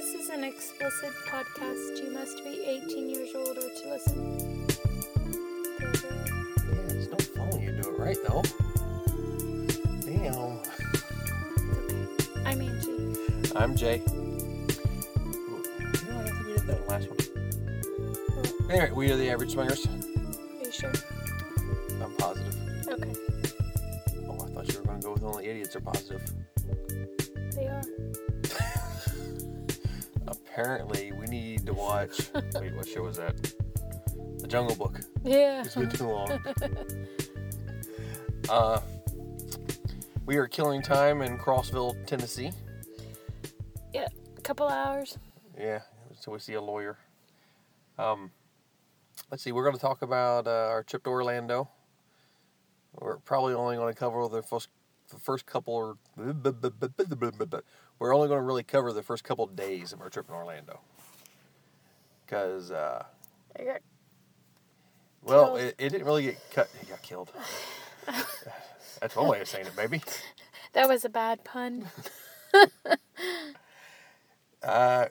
This is an explicit podcast. You must be 18 years old or to listen. Yeah, it's no phone. You do it right though. Damn. Okay. I'm Angie. I'm Jay. You know, I don't think we did that last one. Anyway, we are the average swingers. Are you sure? I'm positive. Okay. Oh, I thought you were going to go with only idiots are positive. They are. Apparently, we need to watch. wait, what show was that? The Jungle Book. Yeah. It's been too long. uh, we are killing time in Crossville, Tennessee. Yeah, a couple hours. Yeah, so we see a lawyer. Um, let's see, we're going to talk about uh, our trip to Orlando. We're probably only going to cover the first, the first couple. Or, we're only going to really cover the first couple days of our trip in Orlando. Because, uh, I got well, it, it didn't really get cut. He got killed. That's one way of saying it, baby. that was a bad pun. Uh,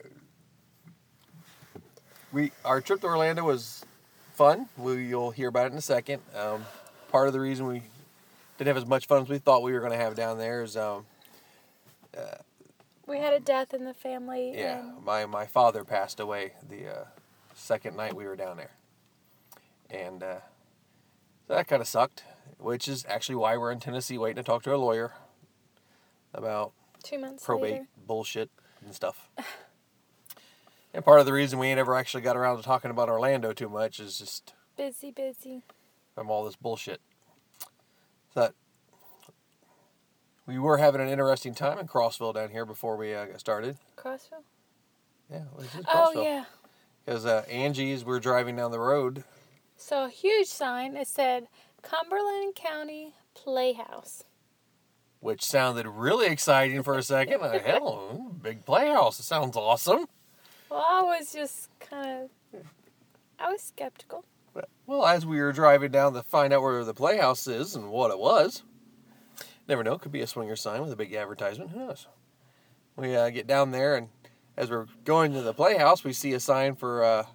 we our trip to Orlando was fun. We, you'll hear about it in a second. Um, part of the reason we didn't have as much fun as we thought we were going to have down there is, um, We had a death in the family. yeah, And my my father passed away the uh, second night we were down there, and uh, so that kind of sucked. Which is actually why we're in Tennessee waiting to talk to a lawyer about two months probate later. bullshit and stuff. and part of the reason we ain't ever actually got around to talking about Orlando too much is just Busy, busy. from all this bullshit. That we were having an interesting time in Crossville down here before we uh, got started. Crossville? Yeah, it was just Oh, yeah. Because uh, Angie's, we were driving down the road. So a huge sign. It said Cumberland County Playhouse. Which sounded really exciting for a second. Like, Hell, big playhouse. It sounds awesome. Well, I was just kind of. I was skeptical. Well, as we were driving down to find out where the playhouse is and what it was, never know, it could be a swinger sign with a big advertisement. Who knows? We uh, get down there, and as we're going to the playhouse, we see a sign for uh,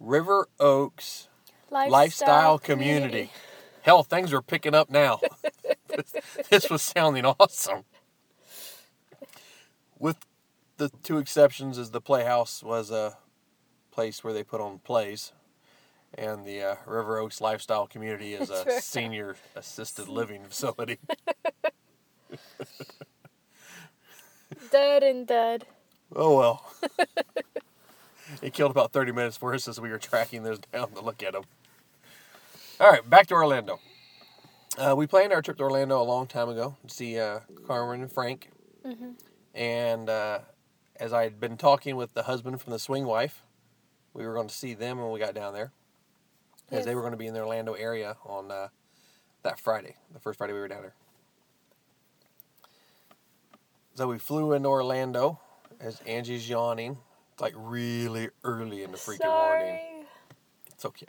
River Oaks Lifestyle, Community. Hell, things are picking up now. this, this was sounding awesome. With the two exceptions, is the playhouse was a place where they put on plays, and the uh, River Oaks Lifestyle Community is a senior assisted living facility. dead and dead. Oh well. it killed about 30 minutes for us as we were tracking those down to look at them. All right, back to Orlando. Uh, we planned our trip to Orlando a long time ago to see uh, Carmen and Frank. hmm And uh, as I had been talking with the husband from the swing wife, we were going to see them when we got down there. As they were going to be in the Orlando area on uh, that Friday, the first Friday we were down there. So we flew into Orlando as Angie's yawning. It's like really early in the freaking morning. It's okay.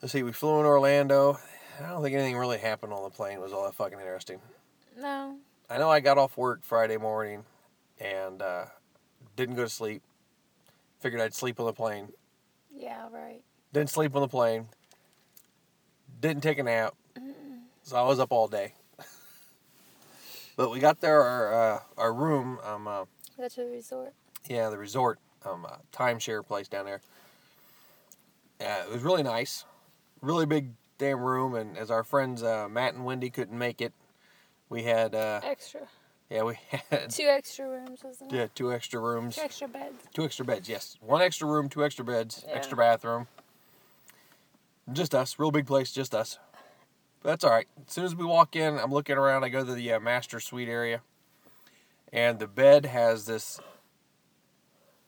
Let's see, we flew in Orlando. I don't think anything really happened on the plane. It was all that fucking interesting. No. I know I got off work Friday morning and uh, didn't go to sleep. Figured I'd sleep on the plane. Yeah, right. Didn't sleep on the plane. Didn't take a nap. So I was up all day. but we got there, our, uh, our room, um, uh, That's a resort. yeah, the resort, um, uh, timeshare place down there. Yeah, it was really nice. Really big damn room. And as our friends uh, Matt and Wendy couldn't make it, we had, uh, Extra. yeah, we had Two extra rooms, wasn't it? yeah, two extra rooms. Two extra beds. Two extra beds, yes. One extra room, two extra beds, Yeah. extra bathroom. Just us, real big place, just us. But that's all right. As soon as we walk in, I'm looking around. I go to the uh, master suite area, and the bed has this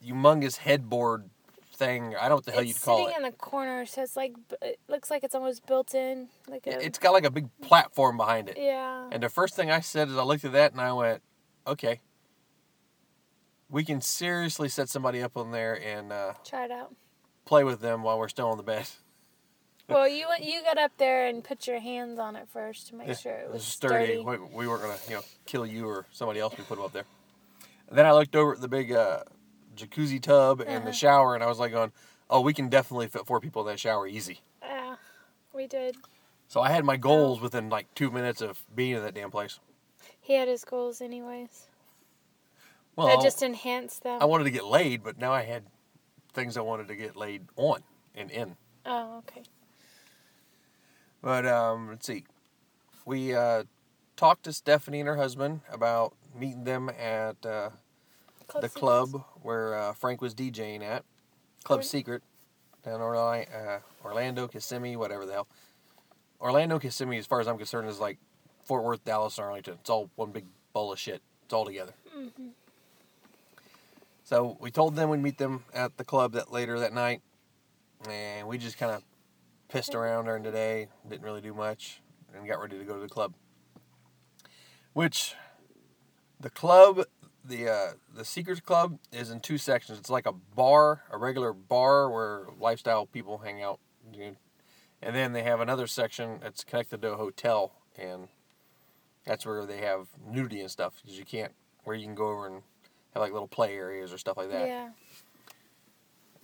humongous headboard thing. I don't know what the hell you'd call it. sitting in the corner, so it's like it looks like it's almost built in, like a It's got like a big platform behind it. yeah. And the first thing I said is I looked at that and I went, okay. We can seriously set somebody up on there and uh, Try it out. play with them while we're still on the bed. Well, you went, you got up there and put your hands on it first to make Yeah, sure it was sturdy. sturdy. We, we weren't gonna, you know, kill you or somebody else. We put them up there. And then I looked over at the big uh, jacuzzi tub and the Uh-huh. shower, and I was like, going, "Oh, we can definitely fit four people in that shower easy." Yeah, we did. So I had my goals within like two minutes of being in that damn place. He had his goals anyways. Well, that just enhanced them. I wanted to get laid, but now I had things I wanted to get laid on and in. oh, okay. But um, let's see. We uh, talked to Stephanie and her husband about meeting them at uh, Club the Secrets. club where uh, Frank was DJing at, Club Secret, down Orlando, uh, Orlando, Kissimmee, whatever the hell. Orlando, Kissimmee, as far as I'm concerned, is like Fort Worth, Dallas, and Arlington. It's all one big bowl of shit. It's all together. Mhm. So we told them we'd meet them at the club that later that night, and we just kind of pissed around during the day, didn't really do much, and got ready to go to the club. Which, the club, the uh, the Secrets Club is in two sections. It's like a bar, a regular bar where lifestyle people hang out, and then they have another section that's connected to a hotel, and that's where they have nudity and stuff because you can't where you can go over and have like little play areas or stuff like that. Yeah.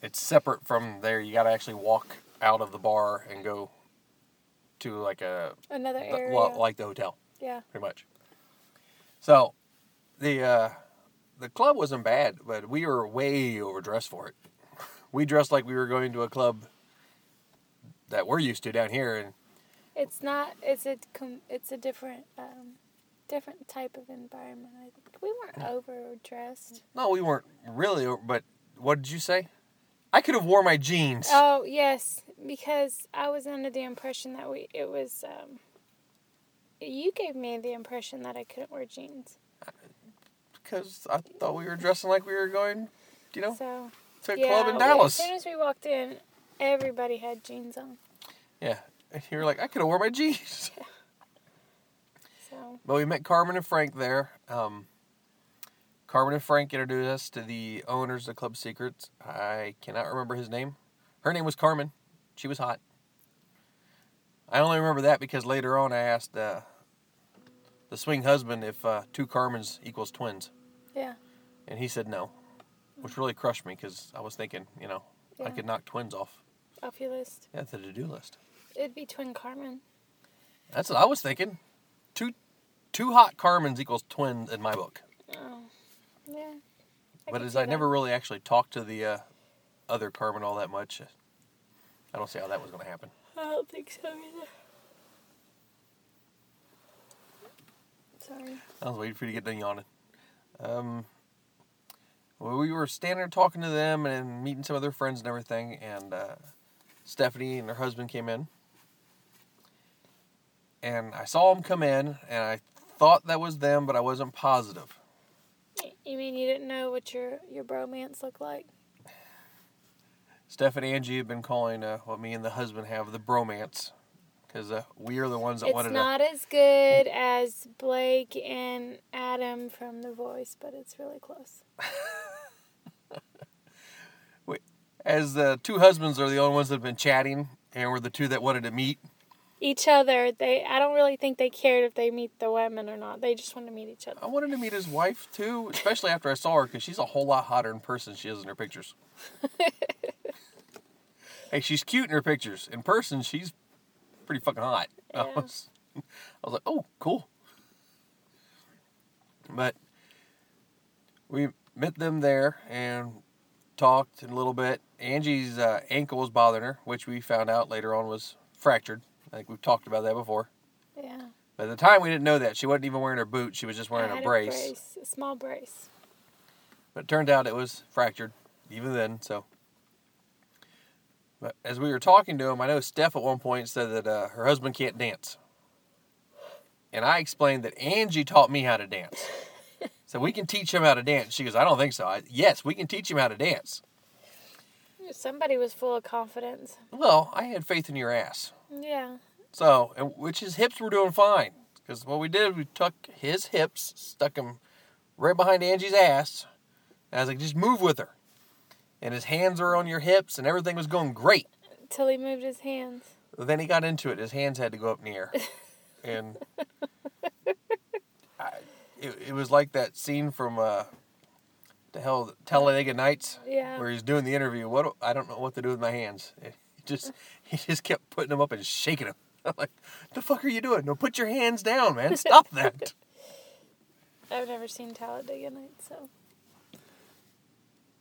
It's separate from there. You got to actually walk out of the bar and go to like a Another the- area. well, like the hotel, yeah. pretty much. So, the uh, the club wasn't bad, but we were way overdressed for it. We dressed like we were going to a club that we're used to down here, and It's not. It's a. It's a different. Um, different type of environment. I think we weren't overdressed. no, we weren't really. But what did you say? I could have wore my jeans. Oh yes, because I was under the impression that we. It was. Um, you gave me the impression that I couldn't wear jeans. because I thought we were dressing like we were going, you know, So to a yeah, club in we- Dallas. As soon as we walked in, everybody had jeans on. Yeah, and you were like, I could have wore my jeans. So But we met Carmen and Frank there. Um, Carmen and Frank introduced us to the owners of Club Secrets. I cannot remember his name. Her name was Carmen. She was hot. I only remember that because later on I asked uh, the swing husband if uh, two Carmens equals twins, yeah, and he said no, which really crushed me because I was thinking, you know, I could knock twins off. off your list. Yeah, the to-do list. It'd be twin Carmen. That's what I was thinking. Two, two hot Carmens equals twin in my book. But as I that. never really actually talked to the uh, other Carmen all that much, I don't see how that was going to happen. I don't think so either. Sorry. I was waiting for you to get done yawning. Um, well, we were standing there talking to them and meeting some of their friends and everything, and uh, Stephanie and her husband came in. And I saw them come in, and I thought that was them, but I wasn't positive. You mean you didn't know what your your bromance looked like? Steph and Angie have been calling uh, what me and the husband have the bromance, because uh, we are the ones that It's wanted to. not as good as Blake and Adam from The Voice, but it's really close. as the two husbands are the only ones that have been chatting and we're the two that wanted to meet Each other, they I don't really think they cared if they meet the women or not. They just want to meet each other. i wanted to meet his wife too especially after i saw her because she's a whole lot hotter in person than she is in her pictures. Hey she's cute in her pictures. In person she's pretty fucking hot. I, was, I was like oh cool. But we met them there and talked a little bit. Angie's uh, ankle was bothering her which we found out later on was fractured i think we've talked about that before Yeah. But at the time, we didn't know that. She wasn't even wearing her boot. She was just wearing I a had brace. a brace, a small brace. But it turned out it was fractured, even then. So, but as we were talking to him, I know Steph at one point said that uh, her husband can't dance, and I explained that Angie taught me how to dance. so we can teach him how to dance. She goes, I don't think so. I, yes, we can teach him how to dance. Somebody was full of confidence. Well, I had faith in your ass. Yeah. So, and which his hips were doing fine. Because what we did, we took his hips, stuck them right behind Angie's ass. And I was like, just move with her. And his hands were on your hips, and everything was going great. Till he moved his hands. Then he got into it. His hands had to go up in the air. And I, it, it was like that scene from uh, the hell Talladega Nights Yeah. where he's doing the interview. What do- I don't know what to do with my hands. He just he just kept putting them up and shaking them. I'm like, the fuck are you doing? No, put your hands down, man. Stop that. I've never seen Talladega Nights, so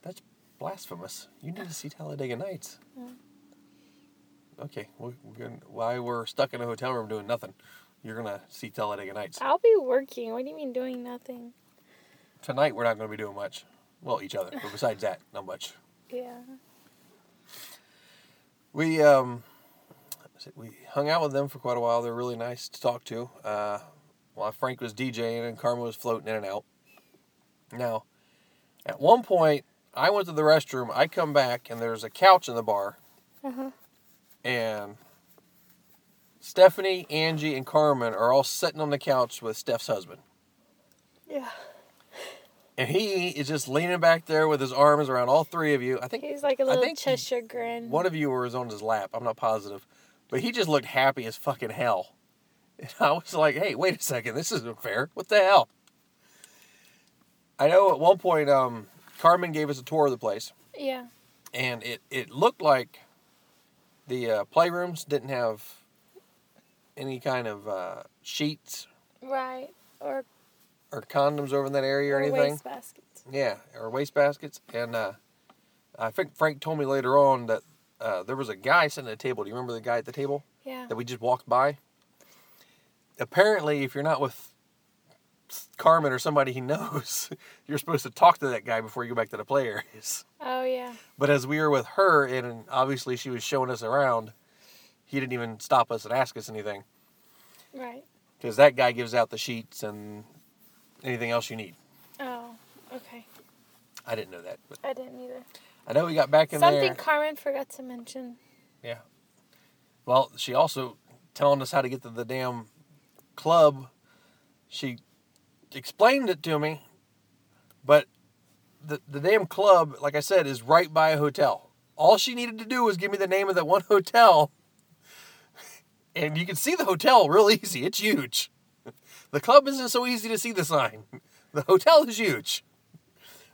That's blasphemous. You need to see Talladega Nights. Okay, we're gonna, while we're stuck in a hotel room doing nothing, you're gonna see Talladega Nights. I'll be working. What do you mean doing nothing? Tonight we're not gonna be doing much. Well, each other, but besides that, not much. Yeah. We um, we hung out with them for quite a while. They're really nice to talk to. Uh, while Frank was DJing and Carmen was floating in and out. Now, at one point, I went to the restroom. I come back and there's a couch in the bar, Uh-huh. and Stephanie, Angie, and Carmen are all sitting on the couch with Steph's husband. Yeah. And he is just leaning back there with his arms around all three of you. I think He's like a little Cheshire grin. One of you was on his lap. I'm not positive, but he just looked happy as fucking hell. And I was like, "Hey, wait a second. This isn't fair. What the hell?" I know at one point, um, Carmen gave us a tour of the place, Yeah. and it it looked like the uh, playrooms didn't have any kind of uh, sheets Right. Or, or condoms over in that area or, or anything. waste baskets. Yeah, or waste baskets. And uh, I think Frank told me later on that uh, there was a guy sitting at the table. Do you remember the guy at the table? Yeah. that we just walked by. Apparently, if you're not with Carmen or somebody he knows, you're supposed to talk to that guy before you go back to the play areas. Oh yeah. But as we were with her, and obviously she was showing us around, he didn't even stop us and ask us anything Right. because that guy gives out the sheets and anything else you need. Oh. Okay. I didn't know that, but I didn't either. I know we got back in Something there. Something Carmen forgot to mention. Yeah. Well, she also telling us how to get to the damn club. She explained it to me, but the the damn club, like I said, is right by a hotel. All she needed to do was give me the name of that one hotel, and you can see the hotel real easy. It's huge. The club isn't so easy to see the sign. The hotel is huge.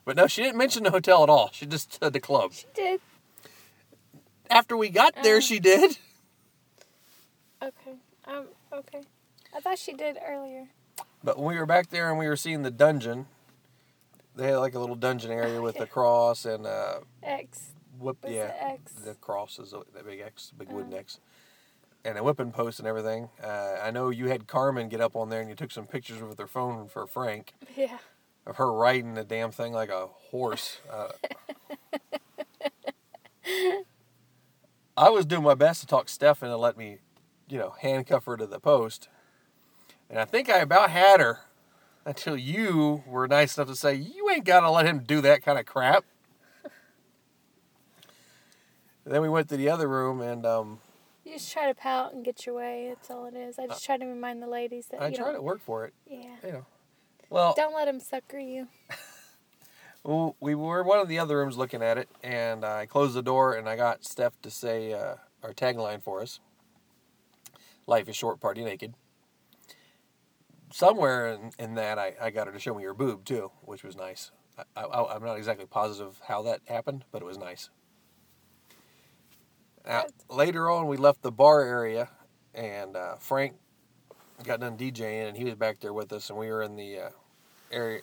But no, she didn't mention the hotel at all. She just said the club. She did. After we got there, Oh. she did. Okay. Um. Okay. I thought she did earlier. But when we were back there and we were seeing the dungeon, they had like a little dungeon area with a cross and uh, X. Was yeah, X? the cross is a, that big X, big wooden Oh. X, and a whipping post and everything. Uh, I know you had Carmen get up on there and you took some pictures with her phone for Frank Yeah. of her riding the damn thing like a horse. Uh, I was doing my best to talk Steph into let me, you know, handcuff her to the post. And I think I about had her until you were nice enough to say, you ain't got to let him do that kind of crap. Then we went to the other room and um, You just try to pout and get your way. That's all it is. I just try to remind the ladies that I you don't. to work for it, Yeah. you know. Well, Don't let them sucker you. Well, we were one of the other rooms looking at it, and I closed the door and I got Steph to say uh, our tagline for us Life is short, party naked. Somewhere in, in that, I, I got her to show me her boob too, which was nice. I, I, I'm not exactly positive how that happened, but it was nice. Now, later on, we left the bar area, and uh, Frank got done DJing, and he was back there with us, and we were in the uh, area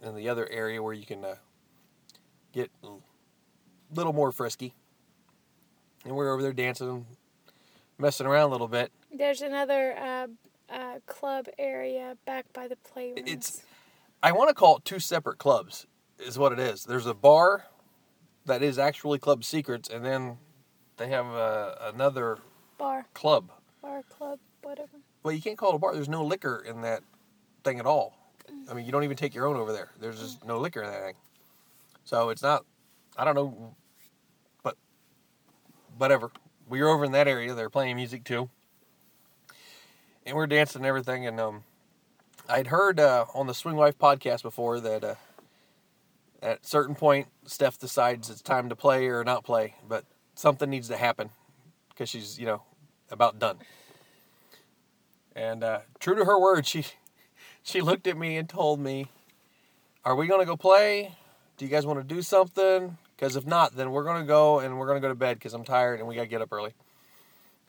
in the other area where you can uh, get a little more frisky. And we were over there dancing, messing around a little bit. There's another uh, uh, club area back by the playrooms. It's- I want to call it two separate clubs, is what it is. There's a bar that is actually Club Secrets, and then they have uh, another bar, club. bar, club, whatever. Well, you can't call it a bar. There's no liquor in that thing at all. I mean, you don't even take your own over there. There's just no liquor in that thing. So it's not. I don't know, but whatever. We were over in that area. They're playing music too, and we're dancing and everything. And um, I'd heard uh, on the Swing Wife podcast before that uh, at a certain point, Steph decides it's time to play or not play, but something needs to happen because she's you know about done. And uh, true to her word, she she looked at me and told me, "Are we gonna go play? Do you guys want to do something? Because if not, then we're gonna go and we're gonna go to bed because I'm tired and we gotta get up early.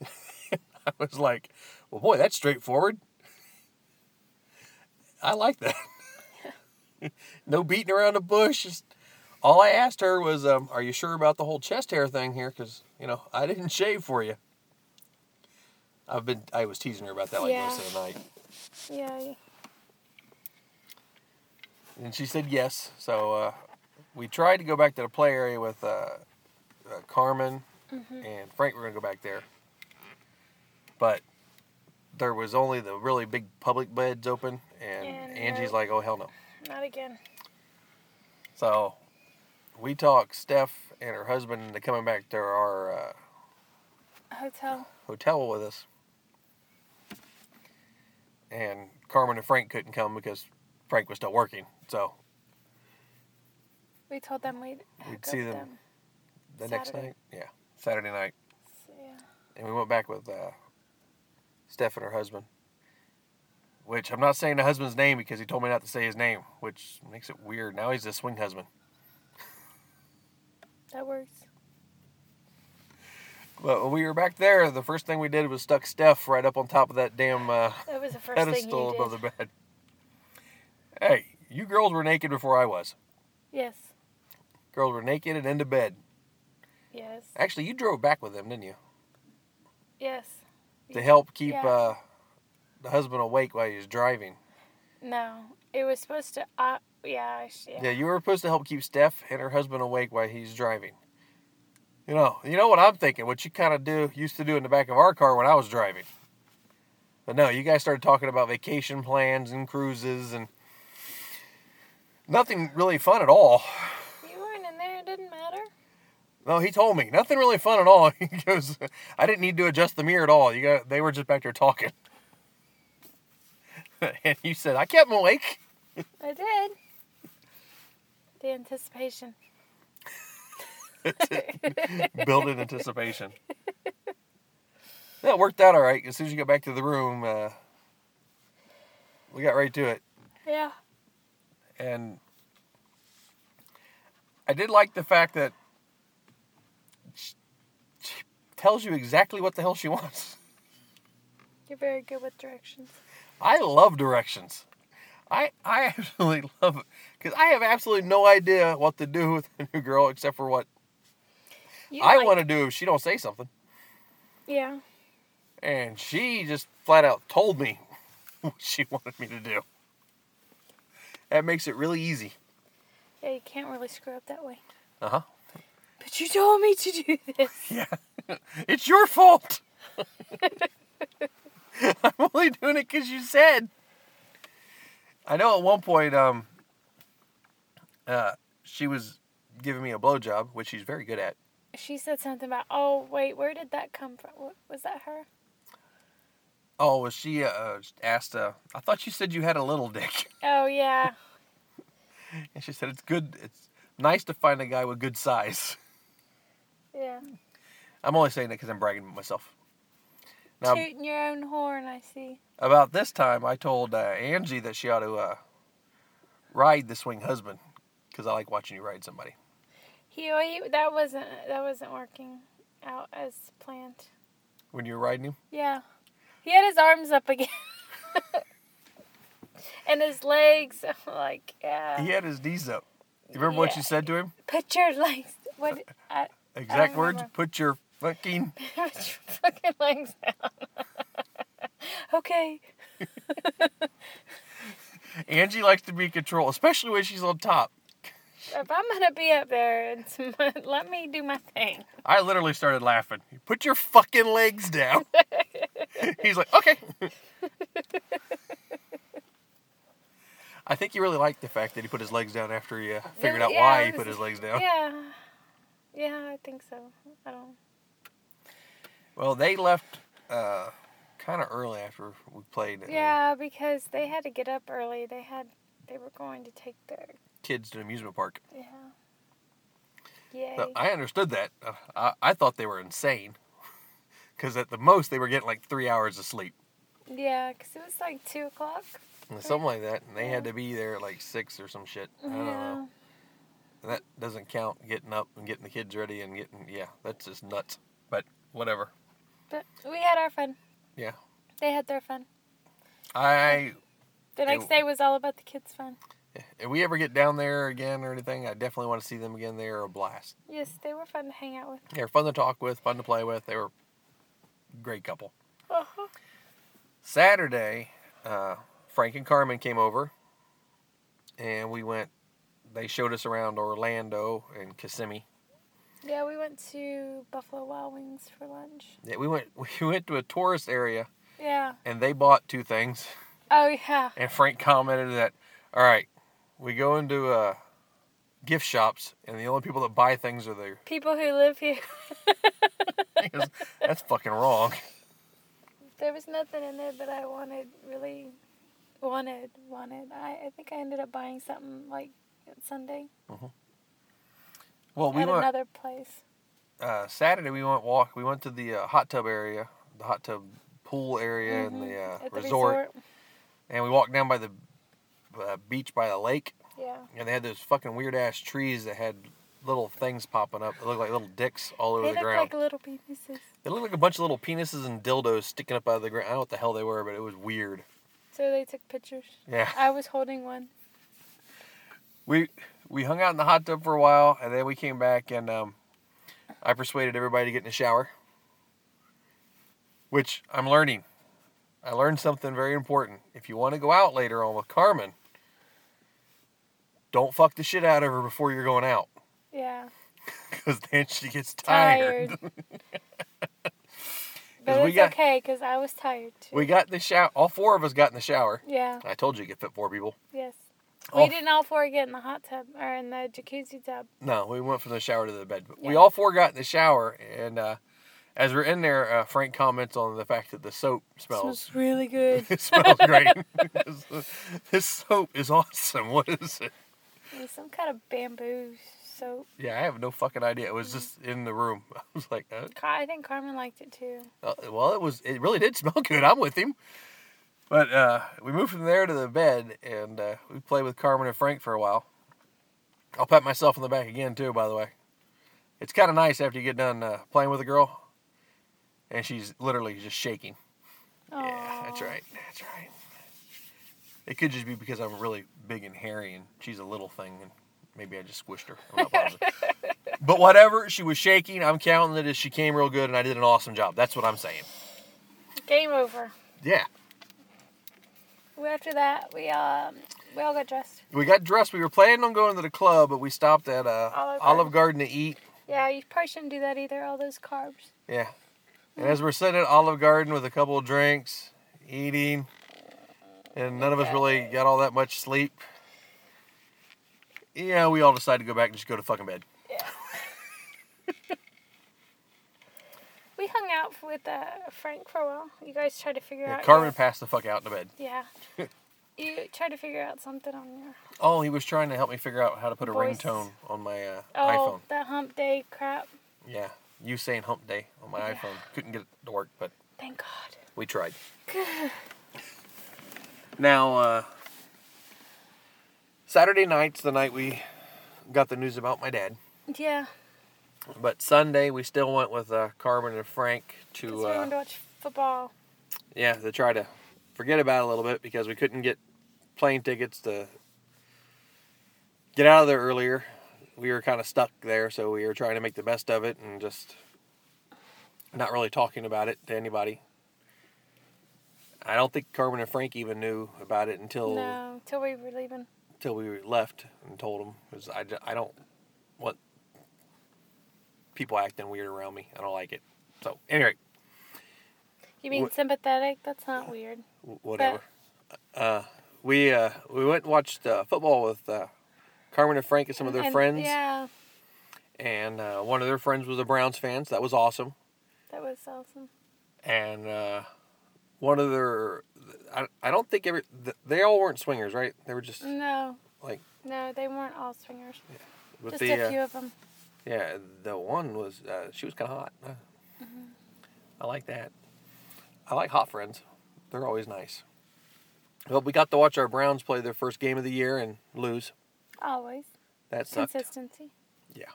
I was like, well, boy, that's straightforward. I like that. no beating around the bush. Just, all I asked her was, um, "Are you sure about the whole chest hair thing here? Because you know I didn't shave for you." I've been. I was teasing her about that like Yeah. most of the night, Yeah. and she said yes. So uh, we tried to go back to the play area with uh, uh, Carmen hmm and Frank. We're gonna go back there, but there was only the really big public beds open, and And Angie's no- like, "Oh hell no." Not again. So we talked Steph and her husband into coming back to our uh, Hotel. hotel with us. And Carmen and Frank couldn't come because Frank was still working. So We told them we'd, hook see up them the next night, yeah, Saturday night, So, yeah. and we went back with uh, Steph and her husband. Which I'm not saying the husband's name because he told me not to say his name, which makes it weird. Now he's a swing husband. That works. But when we were back there, the first thing we did was stuck Steph right up on top of that damn uh, That was the first thing pedestal you above the bed. Hey, you girls were naked before I was. Yes. Girls were naked and into bed. Yes. Actually, you drove back with them, didn't you? Yes. To help keep Yeah. uh, the husband awake while he was driving. No. It was supposed to. Uh, yeah. Yeah. yeah. you were supposed to help keep Steph and her husband awake while he's driving. You know, you know what I'm thinking. What you kind of do used to do in the back of our car when I was driving. But no, you guys started talking about vacation plans and cruises and nothing really fun at all. You weren't in there. It didn't matter. No, he told me nothing really fun at all. He goes, I didn't need to adjust the mirror at all. You got, they were just back there talking. and you said, I kept him awake. I did. The anticipation. Build in anticipation. That worked out all right. As soon as you got back to the room, uh, we got right to it. Yeah. And I did like the fact that she, she tells you exactly what the hell she wants. You're very good with directions. I love directions. I I absolutely love it because I have absolutely no idea what to do with a new girl except for what You I like- want to do if she don't say something. Yeah. And she just flat out told me what she wanted me to do. That makes it really easy. Yeah. You can't really screw up that way. Uh huh. But you told me to do this. Yeah. it's your fault. I'm only doing it because you said. I know at one point, um, uh, she was giving me a blowjob, which she's very good at. She said something about. Oh wait, where did that come from? Was that her? Oh, was she uh, asked? Uh, I thought you said you had a little dick, Oh yeah. and she said it's good. It's nice to find a guy with good size. Yeah. I'm only saying that because I'm bragging myself. Now, Tooting your own horn, I see. about this time, I told uh, Angie that she ought to uh, ride the swing husband because I like watching you ride somebody. He, he that wasn't that wasn't working out as planned. When you were riding him, Yeah. He had his arms up again. and his legs like yeah. he had his knees up. You remember what you said to him? Put your legs what I, Exact words. remember. Put your fucking. put your fucking legs down. okay. Angie likes to be in control, especially when she's on top. If I'm gonna be up there, it's, let me do my thing. I literally started laughing. Put your fucking legs down. He's like, okay. I think he really liked the fact that he put his legs down after he uh, figured out Yeah, why he put his legs down. Yeah. Yeah, I think so. I don't. Well, they left uh, kind of early after we played. uh, Yeah, because they had to get up early. They had. They were going to take their. Kids to an amusement park. Yeah. Yay. I understood that. Uh, I, I thought they were insane. Because at the most, they were getting like three hours of sleep. Yeah, because it was like two o'clock. Something like that. And they had to be there at like six or some shit. I don't know. And that doesn't count getting up and getting the kids ready and getting yeah, that's just nuts. But whatever. But we had our fun. Yeah. They had their fun. I The next day was all about the kids' fun. if we ever get down there again or anything, I definitely want to see them again. They are a blast. Yes, they were fun to hang out with. They're fun to talk with, fun to play with. They were a great couple. Uh-huh. Saturday, uh, Frank and Carmen came over, and we went. They showed us around Orlando and Kissimmee. Yeah, we went to Buffalo Wild Wings for lunch. Yeah, we went. We went to a tourist area, Yeah. and they bought two things. Oh yeah. And Frank commented that, "All right, we go into uh, gift shops, and the only people that buy things are the. People who live here. That's fucking wrong. there was nothing in there that I wanted really wanted wanted. I, I think I ended up buying something like Sunday Well, we at went another place. uh, Saturday. We went walk. We went to the uh, hot tub area, the hot tub pool area, and the, uh, the resort, and we walked down by the uh, beach by the lake. Yeah. And they had those fucking weird ass trees that had little things popping up. They looked like little dicks all over They the ground. They look like little penises. They looked like a bunch of little penises and dildos sticking up out of the ground. I don't know what the hell they were, but it was weird. So they took pictures. Yeah. I was holding one. We we hung out in the hot tub for a while, and then we came back, and um, I persuaded everybody to get in the shower. Which I'm learning. I learned something very important. If you want to go out later on with Carmen, don't fuck the shit out of her before you're going out, Yeah. because then she gets tired. Tired. But it's got- okay because I was tired too. We got in the shower. All four of us got in the shower. yeah. I told you you could fit four people. Yes. All We didn't all four get in the hot tub or in the jacuzzi tub. No, we went from the shower to the bed. But we all four got in the shower, and uh, as we're in there, uh, Frank comments on the fact that the soap smells. Smells really good. it smells great. this soap is awesome. What is it? It's some kind of bamboo soap. Yeah, I have no fucking idea. It was just in the room. I was like, uh, I think Carmen liked it too. uh, well, it was. It really did smell good. I'm with him. But uh, we moved from there to the bed, and uh, we played with Carmen and Frank for a while. I'll pat myself on the back again too. By the way, it's kind of nice after you get done uh, playing with a girl, and she's literally just shaking. Yeah, that's right. That's right. It could just be because I'm really big and hairy, and she's a little thing, and maybe I just squished her. I'm not but whatever, she was shaking. I'm counting it as she came real good, and I did an awesome job. That's what I'm saying. Game over. Yeah. We- After that, we um we all got dressed. We got dressed. We were planning on going to the club, but we stopped at uh, Olive Olive Garden to eat. Yeah, you probably shouldn't do that either. All those carbs. Yeah. And as we're sitting at Olive Garden with a couple of drinks, eating, and none of us really got all that much sleep, yeah, we all decided to go back and just go to fucking bed. We hung out with uh, Frank for a while. You guys tried to figure Yeah, out. Carmen your- passed the fuck out in the bed. Yeah. you tried to figure out something on your Oh, he was trying to help me figure out how to put a Voice. ringtone on my uh, oh iPhone. that hump day crap. Yeah, you saying hump day on my Yeah. iPhone. Couldn't get it to work, but Thank God. we tried. now, uh, Saturday night's the night we got the news about my dad. Yeah. But Sunday we still went with uh, Carmen and Frank to uh, to watch football. yeah to try to forget about it a little bit because we couldn't get plane tickets to get out of there earlier. We were kind of stuck there, so we were trying to make the best of it and just not really talking about it to anybody. I don't think Carmen and Frank even knew about it until No, till we were leaving. until we left and told them because I, I don't want people acting weird around me. I don't like it. So anyway, You mean Wh- sympathetic? That's not weird. whatever. Uh, we uh, we went and watched uh, football with uh, Carmen and Frank and some of their And- friends, Yeah, and uh, one of their friends was a Browns fan, so that was awesome. that was awesome. And uh, one of their, I, I don't think every they all weren't swingers, right? They were just No. like- No, they weren't all swingers. with Just the a uh, few of them. Yeah, the one was uh, she was kind of hot. Uh, Mm-hmm. I like that. I like hot friends. They're always nice. Well, we got to watch our Browns play their first game of the year and lose. Always. That sucked. consistency. Yeah.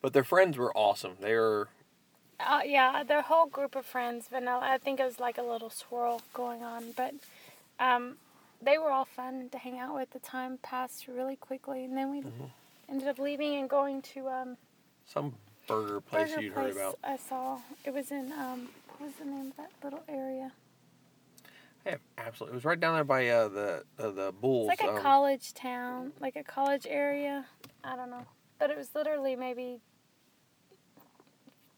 But their friends were awesome. They were Uh, yeah, their whole group of friends, Vanilla. I think it was like a little swirl going on, but um, they were all fun to hang out with. The time passed really quickly, and then we Mm-hmm. Ended up leaving and going to um, some burger place burger you'd place heard about. I saw. It was in um, what was the name of that little area? Yeah, absolutely. It was right down there by uh, the uh, the Bulls. It's like a um, college town, like a college area. I don't know, but it was literally maybe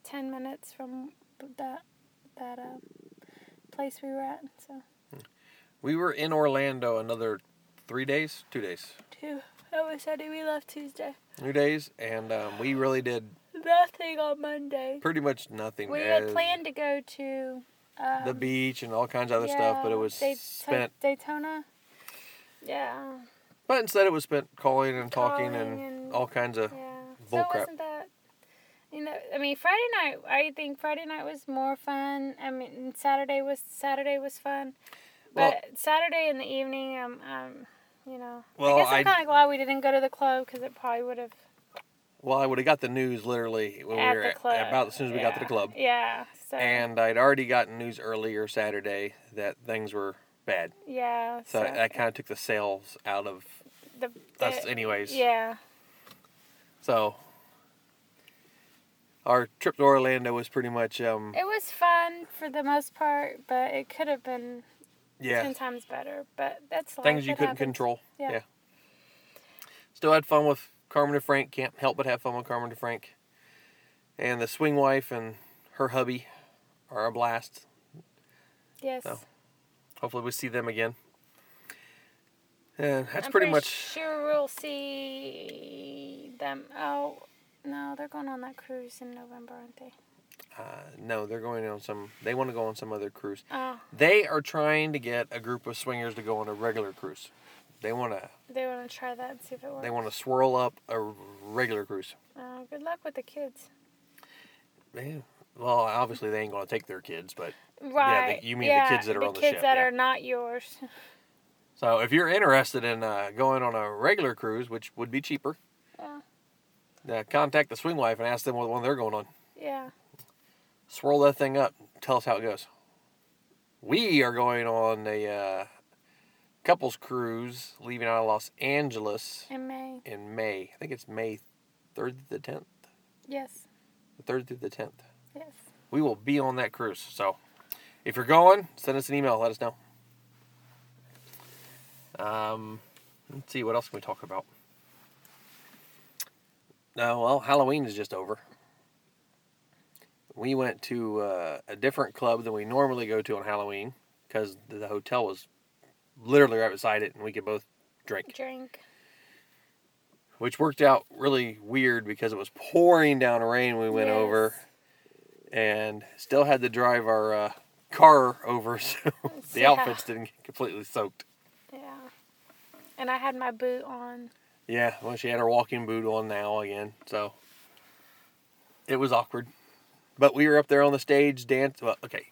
ten minutes from that that uh, place we were at. So we were in Orlando another three days, two days, two. That was Sunday. We left Tuesday. two days, and um, we really did Nothing on Monday. pretty much nothing. We had planned to go to um, the beach and all kinds of other stuff, but it was spent. Daytona. Yeah. But instead, it was spent calling and talking Calling and, and- all kinds of. Yeah. Bull so crap. wasn't that you know I mean Friday night I think Friday night was more fun. I mean Saturday was Saturday was fun. Well- But Saturday in the evening um um you know Well, I guess I'm kind of glad we didn't go to the club because it probably would have Well, I would have got the news literally when at we were the club about as soon as we got to the club, Yeah. So and I'd already gotten news earlier Saturday that things were bad. yeah. So that kind of took the sails out of the, us, anyways. yeah. So our trip to Orlando was pretty much, um, It was fun for the most part, but it could have been yeah, ten times better. But that's life. things you It couldn't happens. control. Yeah. Yeah. Still had fun with Carmen and Frank. Can't help but have fun with Carmen and Frank. And the swing wife and her hubby are a blast. Yes. So, Hopefully, we see them again. And that's I'm pretty pretty much. sure we'll see them. Oh no, they're going on that cruise in November, aren't they? Uh, no, they're going on some. They want to go on some other cruise. Oh, They are trying to get a group of swingers to go on a regular cruise. They want to. they want to try that and see if it works. They want to swirl up a regular cruise. Uh, good luck with the kids. Yeah. Well, obviously they ain't going to take their kids, but Right. Yeah. you mean the kids that are the on the kids ship, that yeah. are not yours. so if you're interested in uh, going on a regular cruise, which would be cheaper, Yeah. uh, contact the swing wife and ask them what one they're going on. Yeah. Swirl that thing up. Tell us how it goes. We are going on a uh, couples cruise, leaving out of Los Angeles In May. in May. I think it's May 3rd to the 10th. Yes. The 3rd through the 10th. Yes. We will be on that cruise. So if you're going, send us an email. Let us know. Um, let's see. What else can we talk about? No, well, Halloween is just over. We went to uh, a different club than we normally go to on Halloween because the hotel was literally right beside it and we could both drink, Drink. which worked out really weird because it was pouring down rain when we went Yes. over and still had to drive our uh, car over so the Yeah. outfits didn't get completely soaked. Yeah. And I had my boot on. Yeah, well, she had her walking boot on now again, so it was awkward. But we were up there on the stage dance. Well, okay,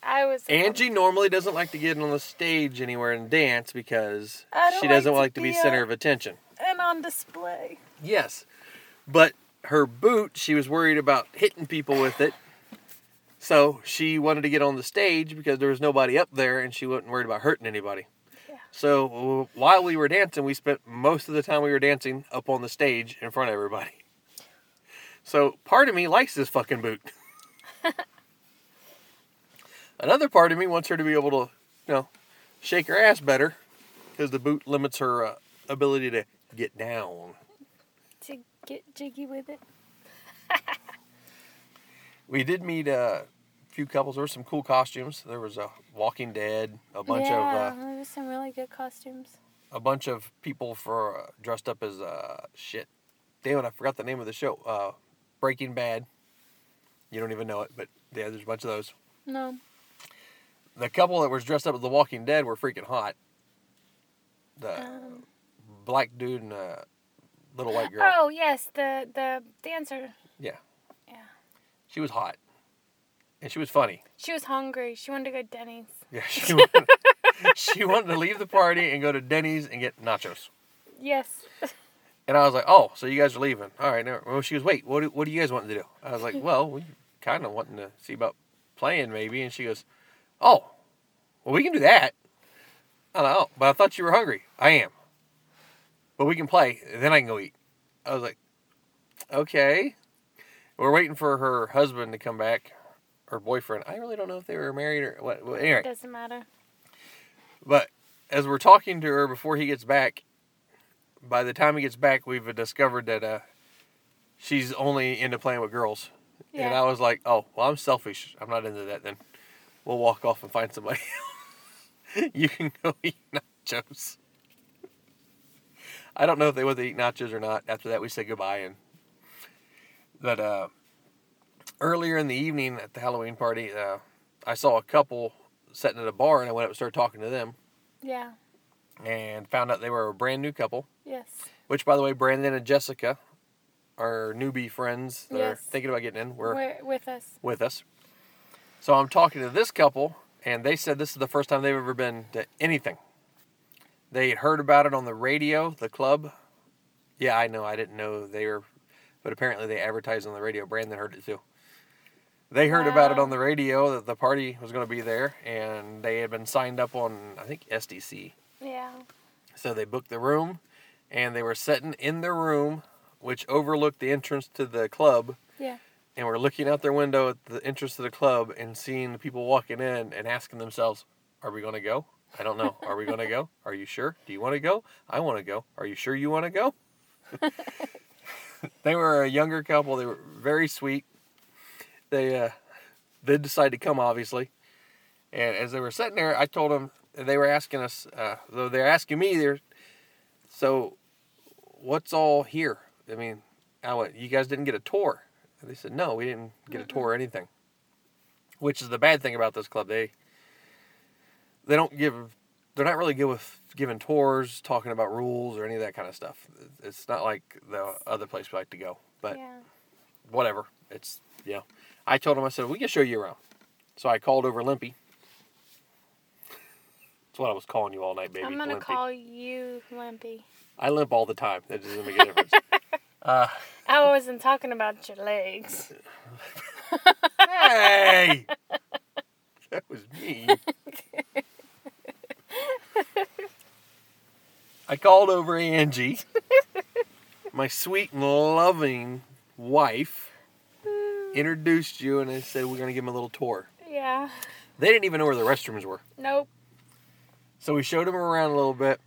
I was. Angie normally doesn't like to get on the stage anywhere and dance because she doesn't like like to to be center of attention. And on display. Yes, but her boot, she was worried about hitting people with it. So she wanted to get on the stage because there was nobody up there and she wasn't worried about hurting anybody. Yeah. So while we were dancing, we spent most of the time we were dancing up on the stage in front of everybody. So part of me likes this fucking boot. Another part of me wants her to be able to, you know, shake her ass better because the boot limits her uh, ability to get down. To get jiggy with it. We did meet a few couples. There were some cool costumes. There was a Walking Dead, a bunch yeah, of uh, there was some really good costumes. a bunch of people for uh, dressed up as uh, shit. Damn it, I forgot the name of the show. Uh, Breaking Bad. You don't even know it, but yeah, there's a bunch of those. No. The couple that was dressed up as The Walking Dead were freaking hot. The Um, black dude and a little white girl. oh yes, the the dancer. Yeah. Yeah. She was hot, and she was funny. She was hungry. She wanted to go to Denny's. Yeah, she wanted, she wanted to leave the party and go to Denny's and get nachos. Yes. And I was like, oh, so you guys are leaving? All right. Never. Well, she goes, wait, what do, what do you guys want to do? I was like, well, we kind of wanting to see about playing maybe. And she goes, oh, well, we can do that. I don't know, but I thought you were hungry. I am. But we can play. Then I can go eat. I was like, okay. We're waiting for her husband to come back, her boyfriend. I really don't know if they were married or what. Well, anyway, Doesn't matter. but as we're talking to her before he gets back, by the time he gets back, we've discovered that uh, she's only into playing with girls. And I was like, oh, well, I'm selfish. I'm not into that then. We'll walk off and find somebody else. you can go eat nachos. I don't know if they went to eat nachos or not. After that, we said goodbye. And But uh, earlier in the evening at the Halloween party, uh, I saw a couple sitting at a bar, and I went up and started talking to them Yeah. and found out they were a brand new couple. Yes. Which, by the way, Brandon and Jessica are newbie friends that are thinking about getting in. We're We're with us. with us. So I'm talking to this couple, and they said this is the first time they've ever been to anything. They had heard about it on the radio, the club. Yeah, I know. I didn't know they were, but apparently they advertised on the radio. Brandon heard it too. They heard about it on the radio that the party was going to be there, and they had been signed up on I think SDC. Yeah. So they booked the room, and they were sitting in the room, which overlooked the entrance to the club. Yeah. And were looking out their window at the entrance to the club and seeing the people walking in and asking themselves, "Are we going to go? I don't know. Are we going to go? Are you sure? Do you want to go? I want to go. Are you sure you want to go?" they were a younger couple. They were very sweet. They uh, did decide to come, obviously. And as they were sitting there, I told them they were asking us, uh, though they're asking me, they're so what's all here? I mean, I went, you guys didn't get a tour. And they said, no, we didn't get a tour or anything. Which is the bad thing about this club. They they don't give, they're not really good with giving tours, talking about rules or any of that kind of stuff. It's not like the other place we like to go. But yeah. whatever. It's, you know. I told them, I said, we can show you around. So I called over Limpy. That's what I was calling you all night, baby. I'm gonna Limpy. call you Limpy. I limp all the time. That doesn't make a difference. uh, I wasn't talking about your legs. hey! That was me. I called over Angie, my sweet and loving wife, introduced you, and I said we're going to give them a little tour. Yeah. They didn't even know where the restrooms were. Nope. So we showed them around a little bit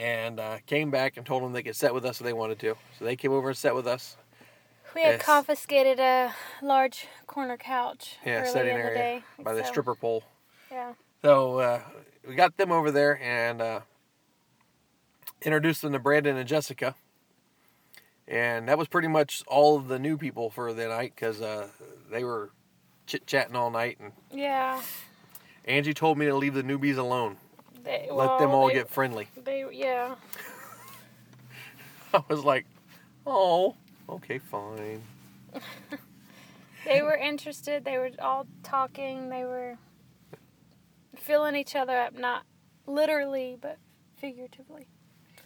and uh, came back and told them they could sit with us if they wanted to. So they came over and sat with us. We had Yes. confiscated a large corner couch Yeah, sitting in the area day. by the stripper pole. Yeah. So uh, we got them over there and uh, introduced them to Brandon and Jessica. And that was pretty much all of the new people for the night because uh, they were chit chatting all night. And Yeah. Angie told me to leave the newbies alone, They, let them all they- get friendly. They yeah. I was like, oh, okay, fine. They were interested. They were all talking. They were filling each other up, not literally, but figuratively.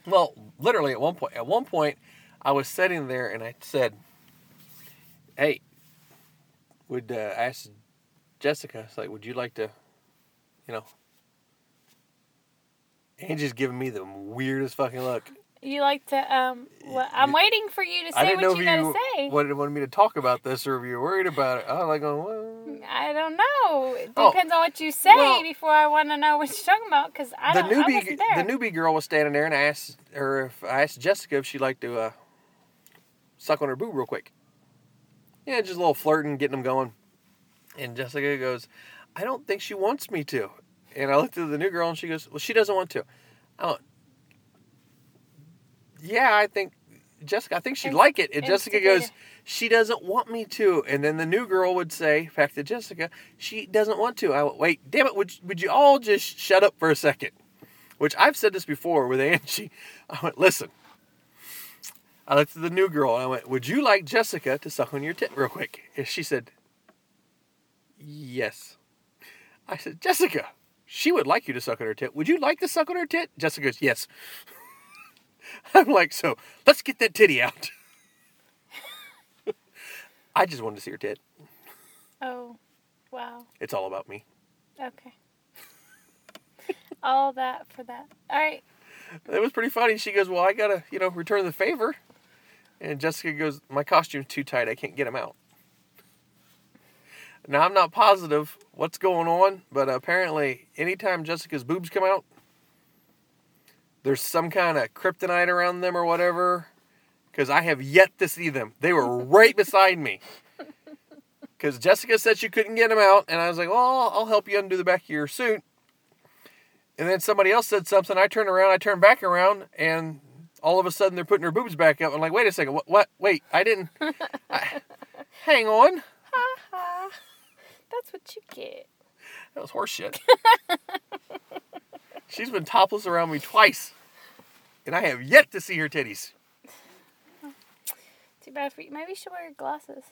Well, literally at one point, at one point, I was sitting there and I said, "Hey, would uh, I asked Jessica, like, would you like to, you know?" Angie's giving me the weirdest fucking look. You like to um. Well, I'm waiting for you to say what you if gotta you say. wanted, wanted me to talk about this or if you were worried about it. I was like, going, well, I don't know. It Oh. depends on what you say Well, before I want to know what you're talking about. Cause I the don't. Newbie, the newbie girl was standing there, and I asked her if I asked Jessica if she'd like to uh, suck on her boob real quick. Yeah, just a little flirting, getting them going. And Jessica goes, "I don't think she wants me to." And I looked at the new girl, and she goes, "Well, she doesn't want to." I went, "Yeah, I think Jessica. I think she'd Inst- like it." And Jessica goes. "She doesn't want me to." And then the new girl would say back to Jessica, "She doesn't want to." I went, "Wait, damn it! Would would you all just shut up for a second? Which I've said this before with Angie. I went, "Listen." I looked at the new girl and I went, "Would you like Jessica to suck on your tit real quick?" And she said, "Yes." I said, "Jessica, she would like you to suck on her tit. Would you like to suck on her tit?" Jessica goes, "Yes." I'm like, so let's get that titty out. I just wanted to see her tit. Oh, wow. It's all about me. Okay. All that for that. All right. It was pretty funny. She goes, "Well, I gotta, you know, return the favor," and Jessica goes, "My costume's too tight. I can't get him out." Now I'm not positive what's going on, but apparently, anytime Jessica's boobs come out, there's some kind of kryptonite around them or whatever. Because I have yet to see them. They were right beside me. Because Jessica said she couldn't get them out, and I was like, "Well, I'll help you undo the back of your suit." And then somebody else said something. I turn around, I turn back around, and all of a sudden they're putting her boobs back up. I'm like, wait a second, what? what? Wait, I didn't. I, hang on, Ha ha. That's what you get. that was horseshit. She's been topless around me twice, and I have yet to see her titties. Too bad for you. Maybe you should wear glasses.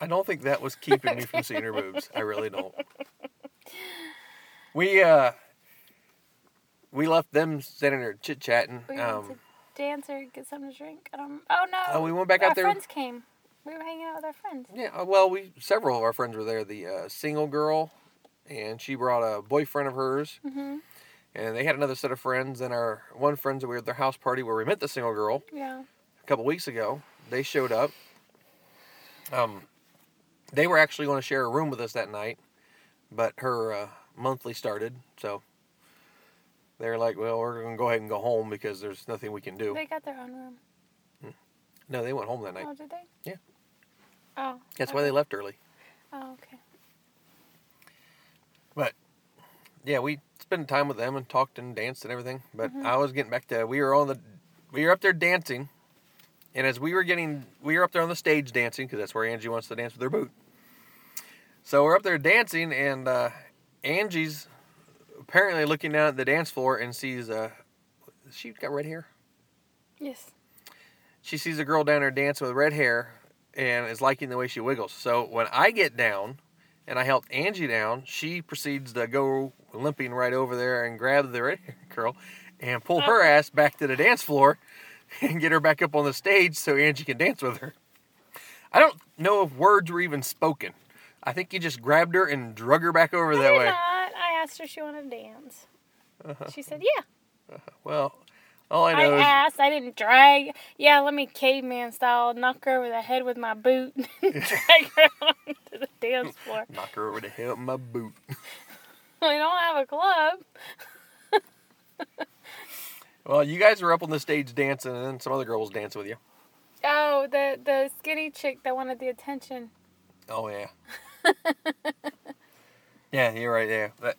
I don't think that was keeping me from seeing her boobs. I really don't. We uh, we left them sitting there chit chatting. We went Um, to dance or get something to drink. I don't. Oh no. Oh, we went back our out there? friends came. We were hanging out with our friends. Yeah, uh, well, we several of our friends were there. The uh, single girl, and she brought a boyfriend of hers, Mhm. and they had another set of friends. And our one friends that we were at their house party where we met the single girl Yeah. a couple weeks ago. They showed up. Um, they were actually going to share a room with us that night, but her uh, monthly started, so they're like, "Well, we're going to go ahead and go home because there's nothing we can do." They got their own room. No, they went home that night. Oh, did they? Yeah. Oh. That's why they left early. Oh, okay. But yeah, we spent time with them and talked and danced and everything. But Mhm. I was getting back to we were on the we were up there dancing, and as we were getting we were up there on the stage dancing because that's where Angie wants to dance with her boot. So we're up there dancing, and uh, Angie's apparently looking down at the dance floor and sees uh, she got red hair. Yes. She sees a girl down there dancing with red hair and is liking the way she wiggles. So when I get down and I help Angie down, she proceeds to go limping right over there and grab the red hair girl and pull her ass back to the dance floor and get her back up on the stage so Angie can dance with her. I don't know if words were even spoken. I think he just grabbed her and drug her back over I that way. not. I asked her if she wanted to dance. Uh-huh. She said, "Yeah." Well, all I I, know is asked. I didn't drag. Yeah, let me caveman style knock her over the head with my boot, and drag her onto the dance floor. knock her over the head with my boot. We don't have a club. Well, you guys were up on the stage dancing, and then some other girl was dancing with you. Oh, the the skinny chick that wanted the attention. Oh yeah. yeah, you're right. Yeah, but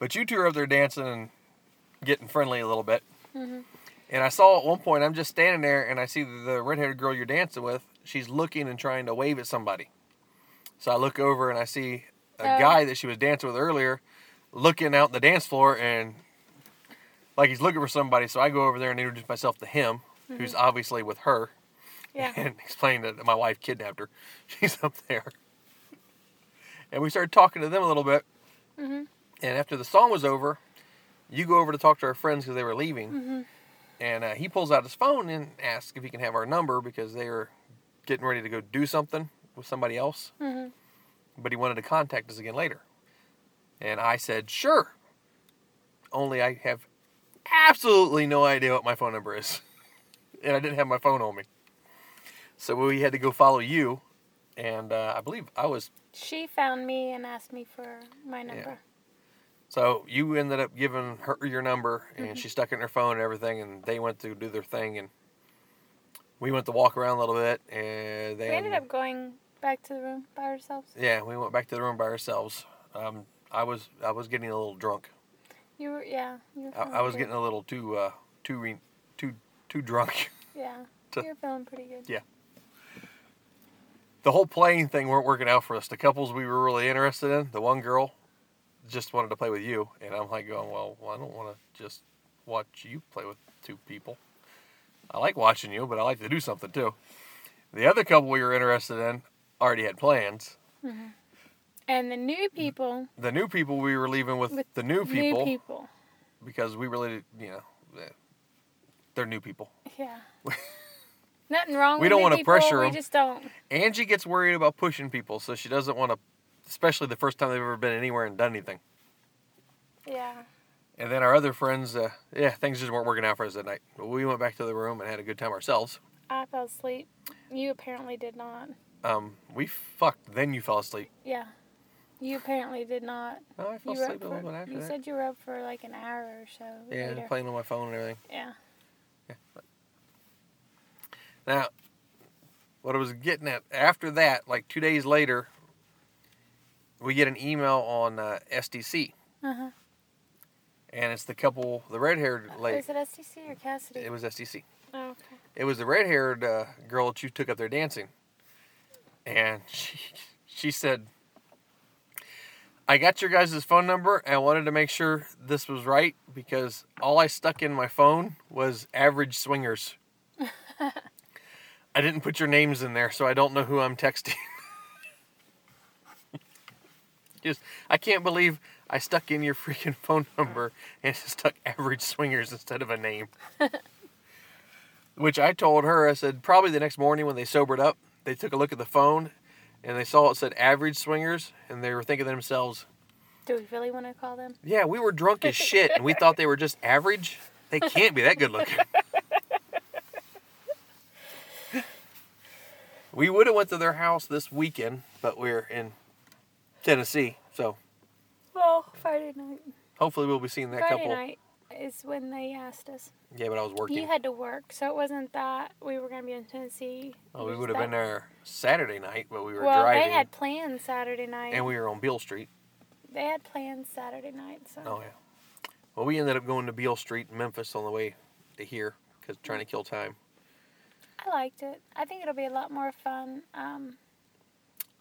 but you two are up there dancing and getting friendly a little bit. Mhm. And I saw at one point I'm just standing there and I see the red-haired girl you're dancing with. She's looking and trying to wave at somebody. So I look over and I see a Oh. guy that she was dancing with earlier looking out the dance floor and like he's looking for somebody. So I go over there and introduce myself to him, who's obviously with her Yeah. and explained that my wife kidnapped her. She's up there. And we started talking to them a little bit. Mhm. And after the song was over, you go over to talk to our friends because they were leaving. Mhm. And uh, he pulls out his phone and asks if he can have our number because they were getting ready to go do something with somebody else. Mhm. But he wanted to contact us again later. And I said, sure. Only I have absolutely no idea what my phone number is. and I didn't have my phone on me. So we had to go follow you. And uh, I believe I was She found me and asked me for my number. So you ended up giving her your number, and she stuck it in her phone and everything, and they went to do their thing, and we went to walk around a little bit, and then We ended up going back to the room by ourselves. yeah, we went back to the room by ourselves. Um, I was I was getting a little drunk. You were yeah. You were I, I was good. getting a little too uh, too re- too too drunk. yeah. to- You were feeling pretty good. Yeah. the whole playing thing weren't working out for us. The couples we were really interested in, the one girl just wanted to play with you, and I'm like going, well, I don't want to just watch you play with two people. I like watching you, but I like to do something too. The other couple we were interested in already had plans. Mm-hmm. And the new people The new people we were leaving with, with the new people New people. because we really, you know, they're new people. Yeah. Nothing wrong with them. We don't wanna people, pressure We 'em. just don't. Angie gets worried about pushing people, so she doesn't want to, especially the first time they've ever been anywhere and done anything. Yeah. And then our other friends, uh, yeah, things just weren't working out for us that night. We went back to the room and had a good time ourselves. I fell asleep. You apparently did not. Um, we fucked. Then you fell asleep. Yeah. You apparently did not. Oh, I fell You, asleep a little bit after you that. said you were up for like an hour or so. yeah, later. playing on my phone and everything. Yeah. Yeah. Now, what I was getting at after that, like two days later, we get an email on uh, SDC, Uh huh. and it's the couple, the red-haired lady. Is it STC or Kasidie? It was SDC. oh, okay. It was the red-haired uh, girl that you took up there dancing, and she she said, "I got your guys' phone number, and I wanted to make sure this was right because all I stuck in my phone was average swingers. I didn't put your names in there, so I don't know who I'm texting. Just, I can't believe I stuck in your freaking phone number and stuck average swingers instead of a name." Which I told her, I said, probably the next morning when they sobered up, they took a look at the phone and they saw it said average swingers and they were thinking to themselves, Do we really want to call them? yeah, we were drunk as shit and we thought they were just average. They can't be that good looking. we would have went to their house this weekend, but we're in Tennessee, so Well, Friday night. hopefully we'll be seeing that Friday couple. night is when they asked us. Yeah, but I was working. You had to work, so it wasn't that we were going to be in Tennessee. oh, It we was would have that- been there Saturday night, but we were Well, driving they had plans Saturday night. and we were on Beale Street. They had plans Saturday night, so. Oh yeah. Well, we ended up going to Beale Street in Memphis on the way to here because trying to kill time. I liked it. I think it'll be a lot more fun. Um,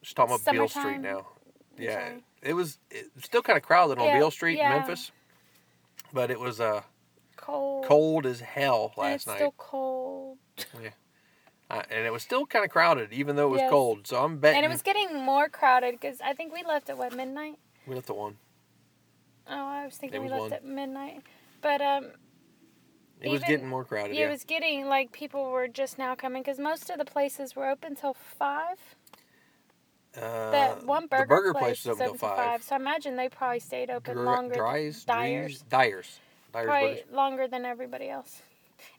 Just talking about Beale Street Summertime. now. Yeah, sorry. it was it still kind of crowded on Yeah, Beale Street yeah. in Memphis, but it was uh cold. cold as hell and last it's night, still cold. uh, and it was still kind of crowded even though it was Yes. cold. So I'm betting And it was getting more crowded because I think we left at what midnight. we left at one. Oh, I was thinking It we left one. at midnight, but um, It was getting more crowded. yeah, Yeah, it was getting like people were just now coming because most of the places were open till five. Uh, That one burger, burger place, place was open is till five. So I imagine they probably stayed open Dry- longer. Dries, Dyers. Dyers, Dyers probably Burgers. longer than everybody else.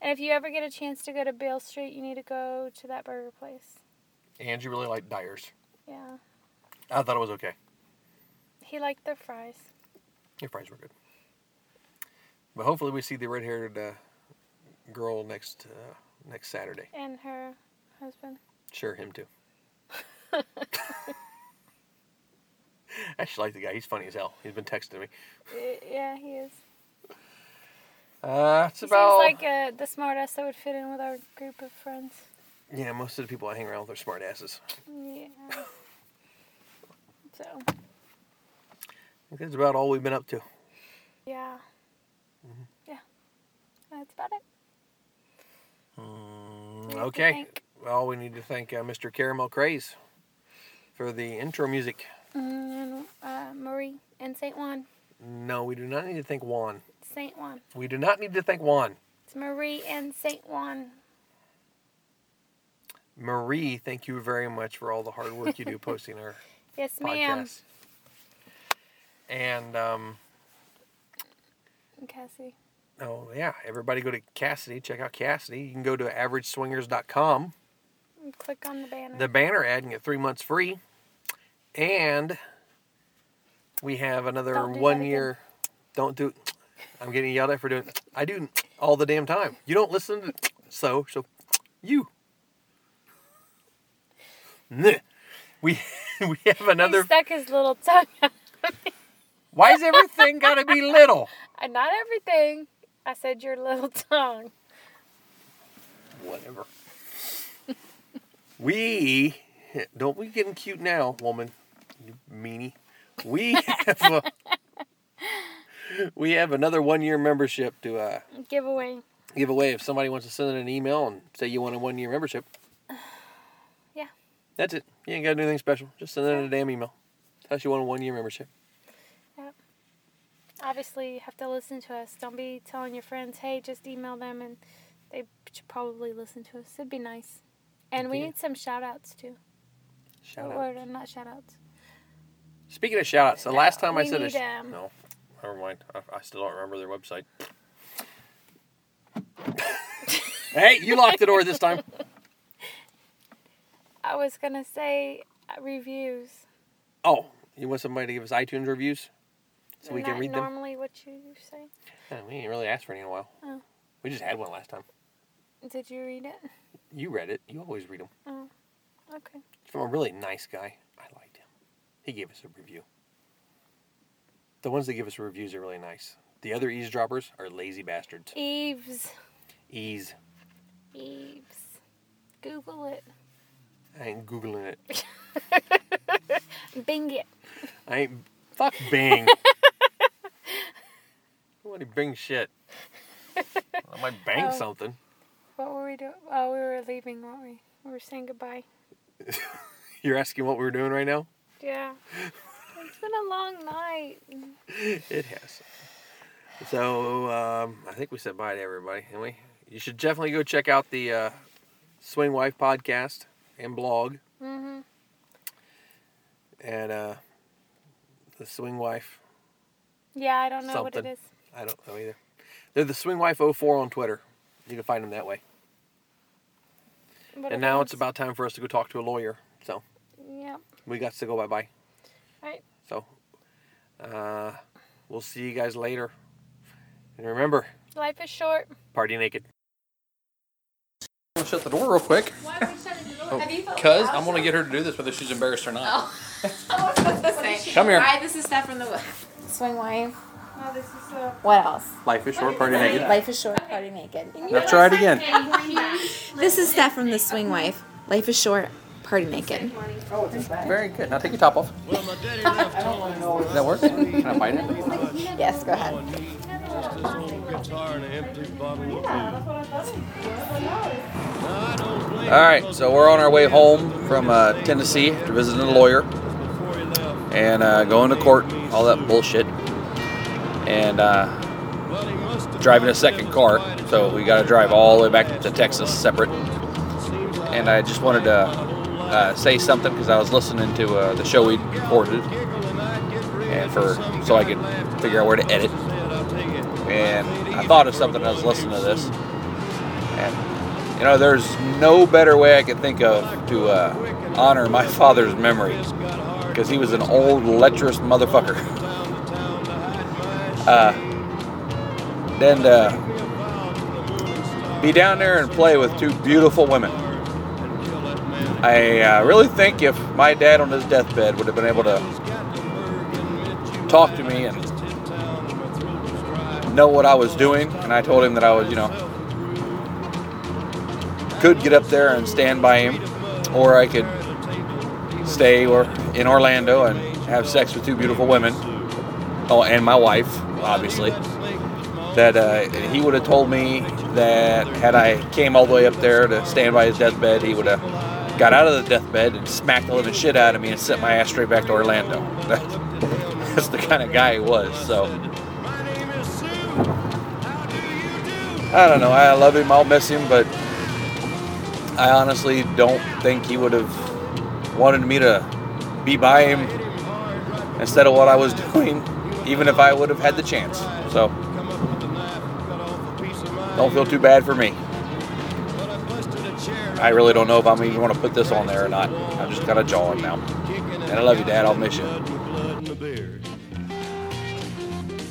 And if you ever get a chance to go to Beale Street, you need to go to that burger place. And you really like Dyers. Yeah, I thought it was okay. he liked their fries. Your fries were good. But hopefully we see the red-haired uh, girl next uh, next Saturday. And her husband. Sure, him too. I actually like the guy. He's funny as hell. He's been texting me. Yeah, he is. Uh, it's He about seems like uh, the smartass that would fit in with our group of friends. yeah. Most of the people I hang around with are smart asses. Yeah. So, I think that's about all we've been up to. yeah. Mm-hmm. Yeah. That's about it. Mm, We have to okay. Well, we need to thank uh, Mr. Caramel Craze for the intro music. Mm, uh, Marie and Saint Juan. No, we do not need to thank Juan. Saint Juan. We do not need to thank Juan. It's Marie and Saint Juan. Marie, thank you very much for all the hard work you do posting our Yes, ma'am. podcasts. And um, Cassie. oh yeah, everybody go to Kasidie. Check out Kasidie. You can go to averageswingers.com. Click on the banner. The banner ad and get three months free. And we have another one year. Don't do. I'm getting yelled at for doing. I do all the damn time. You don't listen to so so. You. We we have he another. stuck his little tongue out. Why is everything got to be little? Uh, Not everything. I said your little tongue. Whatever. we don't we getting cute now, woman. You meanie. We have a, we have another one year membership to uh, Giveaway. give away if somebody wants to send in an email and say you want a one year membership. Yeah. That's it. You ain't got to do anything special. Just send in a damn email. Tell us you want a one year membership. Yeah. Obviously, you have to listen to us. Don't be telling your friends, hey, just email them and they should probably listen to us. It'd be nice. And we need some shout outs too. Shout or, out. or not shout outs. Speaking of shout outs, the last time I we said a need, sh- um, no, never mind. I, I still don't remember their website. hey, you locked the door this time. I was gonna say uh, reviews. Oh, you want somebody to give us iTunes reviews so we Isn't can that read them? normally what you say? Yeah, we ain't really asked for any in a while. Oh. We just had one last time. Did you read it? You read it. You always read them. Oh, Okay. It's from a really nice guy. I liked him. He gave us a review. The ones that give us reviews are really nice. The other eavesdroppers are lazy bastards. Eaves. Ease. Eves. Google it. I ain't googling it. Bing it. I ain't. Fuck Bing. Nobody Bing shit. I might bang Oh. something. What were we doing? Oh, we were leaving, weren't we? We were saying goodbye. You're asking what we're doing right now? Yeah. it's been a long night. It has. So um, I think we said bye to everybody, and we you should definitely go check out the uh, Swing Wife podcast and blog Mm-hmm. and uh, the Swing Wife. Yeah, I don't know what it is. I don't know either. They're the Swing Wife 04 on Twitter. You can find them that way. What and now it's about time for us to go talk to a lawyer. So. We got to go bye bye. Right. So uh, we'll see you guys later. And remember, Life is short. party naked. I'll shut the door real quick. Why are we shutting the door? Have you felt Because loud? I'm going to get her to do this whether she's embarrassed or not. Oh. I was about to say. Come here. Hi, this is Steph from the Swing Wife. No, this is uh, What else? Life is short, party naked. Life is short, party naked. Now try it again. This is Steph from the Swing Wife. Life is short, party naked. Very good. Now take your top off. Does that work? Can I bite it? Yes, go ahead. All right, so we're on our way home from uh, Tennessee to visit a lawyer and uh, going to court, all that bullshit, and uh, driving a second car. So we got to drive all the way back to Texas separate. And I just wanted to uh, say something because I was listening to uh, the show we recorded, and for so I could figure out where to edit. And I thought of something as I was listening to this, and you know, there's no better way I could think of to uh, honor my father's memory because he was an old, lecherous motherfucker. Uh, then to be down there and play with two beautiful women. I uh, really think if my dad on his deathbed would have been able to talk to me and know what I was doing, and I told him that I was, you know, could get up there and stand by him, or I could stay or in Orlando and have sex with two beautiful women. Oh, and my wife, obviously. That uh, he would have told me that had I came all the way up there to stand by his deathbed, he would have got out of the deathbed and smacked the living shit out of me and sent my ass straight back to Orlando. That's the kind of guy he was. So I don't know. I love him. I'll miss him, but I honestly don't think he would have wanted me to be by him instead of what I was doing, even if I would have had the chance. So don't feel too bad for me. I really don't know if I'm even going to put this on there or not. I'm just kind of jawing now. And I love you, Dad. I'll miss you.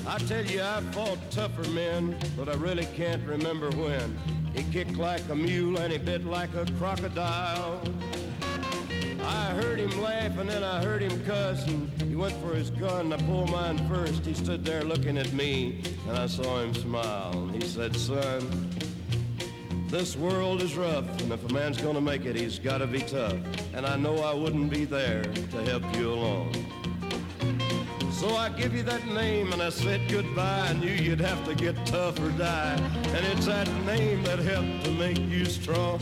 I tell you, I fought tougher men, but I really can't remember when. He kicked like a mule and he bit like a crocodile. I heard him laugh and then I heard him cuss and he went for his gun. I pulled mine first. He stood there looking at me and I saw him smile. He said, son, this world is rough and if a man's gonna make it, he's gotta be tough. And I know I wouldn't be there to help you along. So I give you that name and I said goodbye. I knew you'd have to get tough or die. And it's that name that helped to make you strong.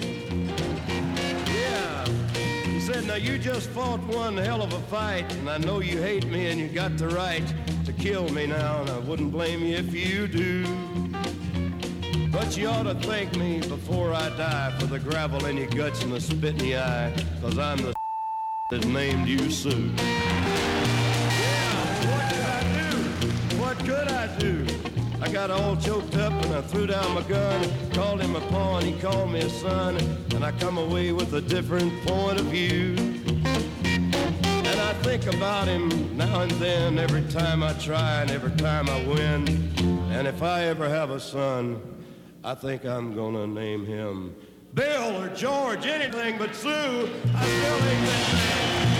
Yeah. He said, now you just fought one hell of a fight. And I know you hate me and you got the right to kill me now. And I wouldn't blame you if you do. But you ought to thank me before I die for the gravel in your guts and the spit in your eye, cause I'm the that named you Sue. Yeah, what could I do? What could I do? I got all choked up and I threw down my gun, called him a pawn, he called me a son, and I come away with a different point of view. And I think about him now and then, every time I try and every time I win. And if I ever have a son, I think I'm gonna name him Bill or George, anything but Sue. I.